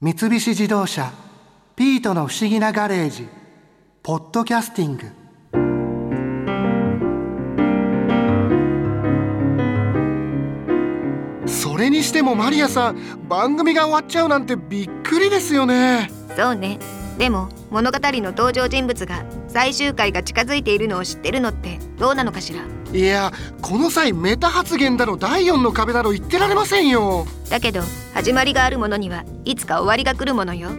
三菱自動車「ピートの不思議なガレージ」「ポッドキャスティング」それにしてもマリアさん番組が終わっちゃうなんてびっくりですよね。そうね。でも物語の登場人物が最終回が近づいているのを知ってるのってどうなのかしら？いやこの際メタ発言だの第4の壁だろ言ってられませんよ。だけど始まりがあるものにはいつか終わりが来るものよ。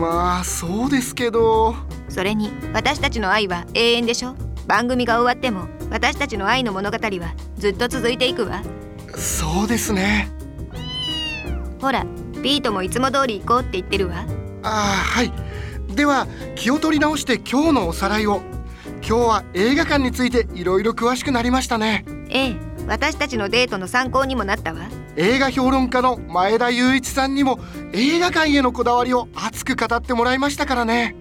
まあそうですけど。それに私たちの愛は永遠でしょ？番組が終わっても私たちの愛の物語はずっと続いていくわ。そうですね。ほらピートもいつも通り行こうって言ってるわ。ああはい。では気を取り直して今日のおさらいを。今日は映画館についていろいろ詳しくなりましたね。ええ私たちのデートの参考にもなったわ。映画評論家の前田雄一さんにも映画館へのこだわりを熱く語ってもらいましたからね。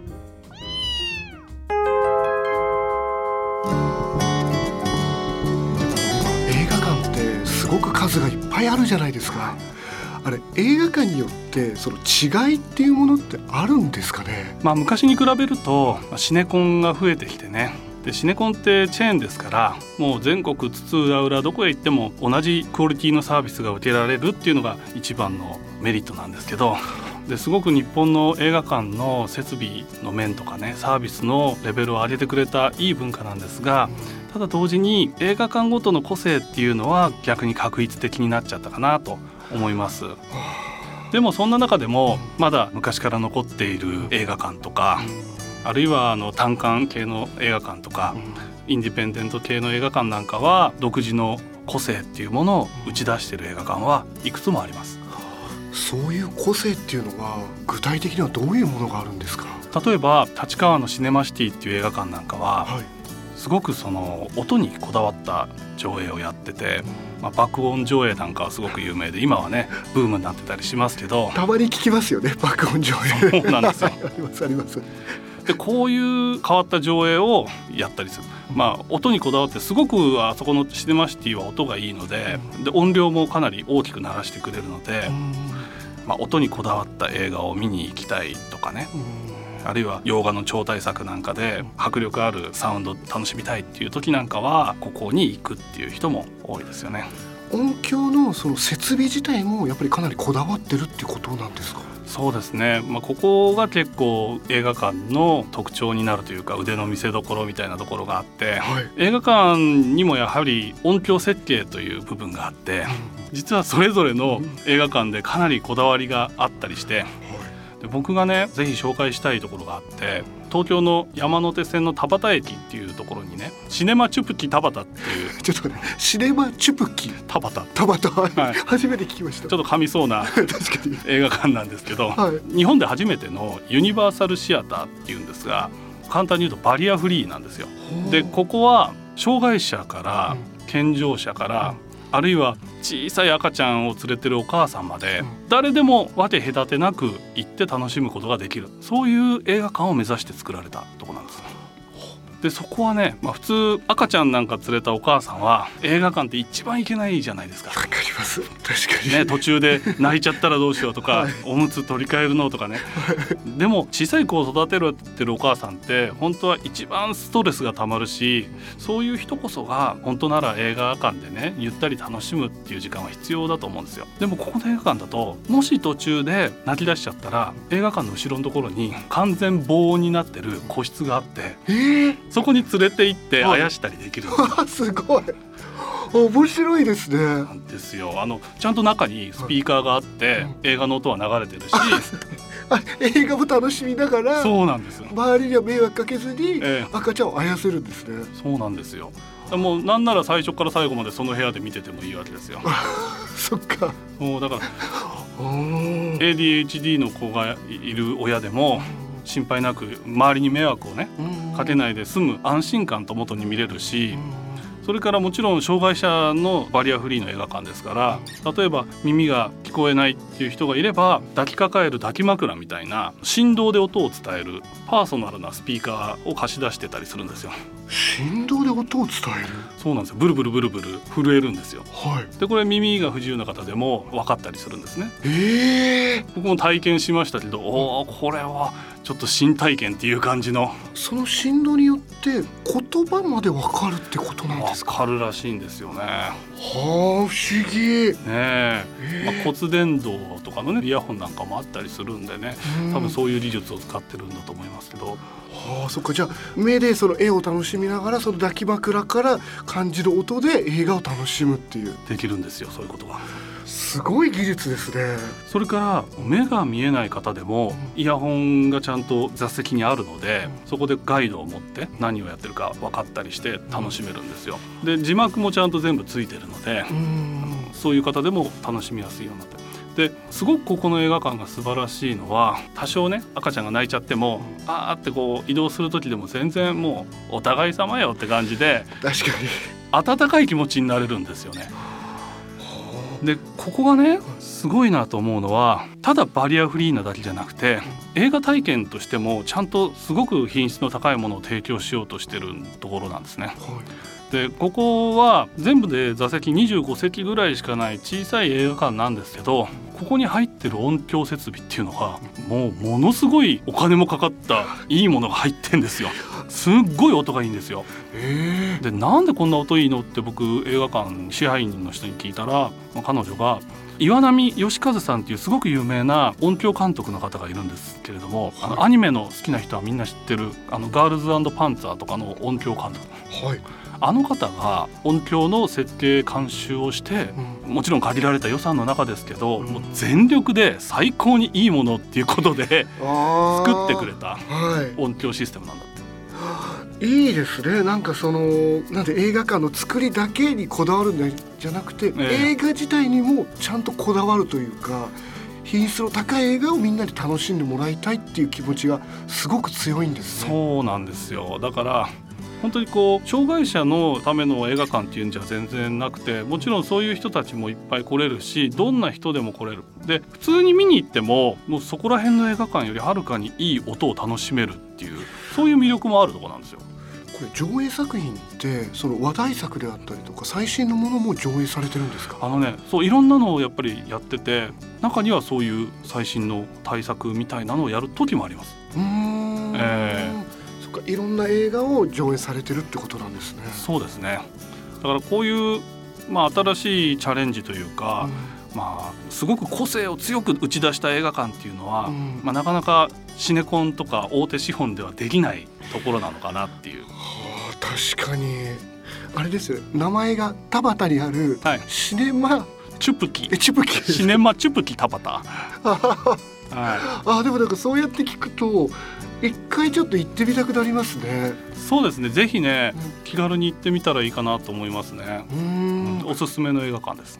映画館ってすごく数がいっぱいあるじゃないですか。あれ映画館によってその違いっていうものってあるんですかね？まあ昔に比べるとシネコンが増えてきてねでシネコンってチェーンですからもう全国津々浦々どこへ行っても同じクオリティのサービスが受けられるっていうのが一番のメリットなんですけどですごく日本の映画館の設備の面とかねサービスのレベルを上げてくれたいい文化なんですがただ同時に映画館ごとの個性っていうのは逆に確一的になっちゃったかなと思います。でもそんな中でもまだ昔から残っている映画館とかあるいはあの単館系の映画館とかインディペンデント系の映画館なんかは独自の個性っていうものを打ち出している映画館はいくつもあります。そういう個性っていうのは具体的にはどういうものがあるんですか？例えば立川のシネマシティっていう映画館なんかは、はい。すごくその音にこだわった上映をやってて、まあ、爆音上映なんかはすごく有名で今はねブームになってたりしますけど。たまに聞きますよね爆音上映。そうなんですよ。ありますありますでこういう変わった上映をやったりする、まあ、音にこだわってすごくあそこのシネマシティは音がいいのでで音量もかなり大きく鳴らしてくれるので、まあ、音にこだわった映画を見に行きたいとかね。あるいは洋画の超大作なんかで迫力あるサウンド楽しみたいっていう時なんかはここに行くっていう人も多いですよね。音響のその設備自体もやっぱりかなりこだわってるってことなんですか？そうですね、まあ、ここが結構映画館の特徴になるというか腕の見せ所みたいなところがあって、はい。映画館にもやはり音響設計という部分があって実はそれぞれの映画館でかなりこだわりがあったりしてで僕がねぜひ紹介したいところがあって東京の山手線の田端駅っていうところにねシネマチュプキ田端っていう ちょっとねシネマチュプキ？田端。たまたま、はい。初めて聞きました。ちょっと噛みそうな 映画館なんですけど、はい。日本で初めてのユニバーサルシアターっていうんですが簡単に言うとバリアフリーなんですよ。でここは障害者から健常者から、あるいは小さい赤ちゃんを連れてるお母さんまで、誰でも分け隔てなく行って楽しむことができるそういう映画館を目指して作られたとこなんです。でそこはね、まあ、普通赤ちゃんなんか連れたお母さんは映画館って一番行けないじゃないですか。わかります。確かに、ね、途中で泣いちゃったらどうしようとか、はい。おむつ取り替えるのとかね。でも小さい子を育てるってるお母さんって本当は一番ストレスがたまるしそういう人こそが本当なら映画館でねゆったり楽しむっていう時間は必要だと思うんですよ。でもここの映画館だともし途中で泣き出しちゃったら映画館の後ろのところに完全防音になってる個室があってえー、そこに連れて行ってはい。あやしたりできるんですよ。わ あすごい。面白いですね。なんですよ。あのちゃんと中にスピーカーがあって、映画の音は流れてるし。あ映画も楽しみながらそうなんですよ。周りには迷惑かけずに、ええ。赤ちゃんをあやせるんですね。そうなんですよ。もうなんなら最初から最後までその部屋で見ててもいいわけですよ。そっか。もうだから ADHD の子がいる親でも心配なく周りに迷惑をねうんかけないで済む安心感と元に見れるしそれからもちろん障害者のバリアフリーの映画館ですから例えば耳が聞こえないっていう人がいれば抱きかかえる抱き枕みたいな振動で音を伝えるパーソナルなスピーカーを貸し出してたりするんですよ。振動で音を伝える？そうなんですよ。ブルブルブルブル震えるんですよ。はい。でこれ耳が不自由な方でも分かったりするんですね。ええ僕も体験しましたけどおーこれはちょっと新体験っていう感じの。その振動によって言葉までわかるってことなんですか？分かるらしいんですよね。はあ不思議。ねえ、えまあ、骨伝導とかのねイヤホンなんかもあったりするんでね多分うそういう技術を使ってるんだと思いますけど、はあそっか。じゃあ目でその絵を楽しみながらその抱き枕から感じる音で映画を楽しむっていう。できるんですよそういうことが。すごい技術ですね。それから目が見えない方でもイヤホンがちゃんと座席にあるのでそこでガイドを持って何をやってるか分かったりして楽しめるんですよ。で字幕もちゃんと全部ついてるのでうんそういう方でも楽しみやすいようになってですごくここの映画館が素晴らしいのは多少ね赤ちゃんが泣いちゃってもあーってこう移動する時でも全然もうお互い様よって感じで確かに温かい気持ちになれるんですよね。でここがねすごいなと思うのはただバリアフリーなだけじゃなくて映画体験としてもちゃんとすごく品質の高いものを提供しようとしてるところなんですね。はいでここは全部で座席25席ぐらいしかない小さい映画館なんですけどここに入ってる音響設備っていうのはもうものすごいお金もかかったいいものが入ってんですよ。すっごい音がいいんですよ。え。でなんでこんな音いいのって僕映画館支配人の人に聞いたらまあ彼女が岩波義和さんっていうすごく有名な音響監督の方がいるんですけれども、あのアニメの好きな人はみんな知ってるあのガールズパンツァーとかの音響監督。えはい。あの方が音響の設計監修をしてうん。もちろん限られた予算の中ですけど、うん。もう全力で最高にいいものっていうことで作ってくれたは音響システムなんだって。いいいですね。なんかそのなんで映画館の作りだけにこだわるんじゃなくて、ええ映画自体にもちゃんとこだわるというか品質の高い映画をみんなで楽しんでもらいたいっていう気持ちがすごく強いんですね。そうなんですよだから本当にこう障害者のための映画館っていうんじゃ全然なくてもちろんそういう人たちもいっぱい来れるしどんな人でも来れるで普通に見に行ってももうそこら辺の映画館よりはるかにいい音を楽しめるっていうそういう魅力もあるところなんですよ。上映作品ってその話題作であったりとか最新のものも上映されてるんですか？あのねそういろんなのをやっぱりやってて中にはそういう最新の対策みたいなのをやる時もあります。うーん、えそっかいろんな映画を上映されてるってことなんですね。そうですね。だからこういう、まあ、新しいチャレンジというか、まあ、すごく個性を強く打ち出した映画館っていうのは、うん。まあ、なかなかシネコンとか大手資本ではできないところなのかなっていう。はあ確かに。あれです。名前が田端にあるはい、シネマチュプキエチュプキシネマチュプキタバタ、はあでもなんかそうやって聞くと一回ちょっと行ってみたくなりますね。い、そうですね。ぜひね気軽に行ってみたらいいかなと思いますね。う、ーん。おすすめの映画館です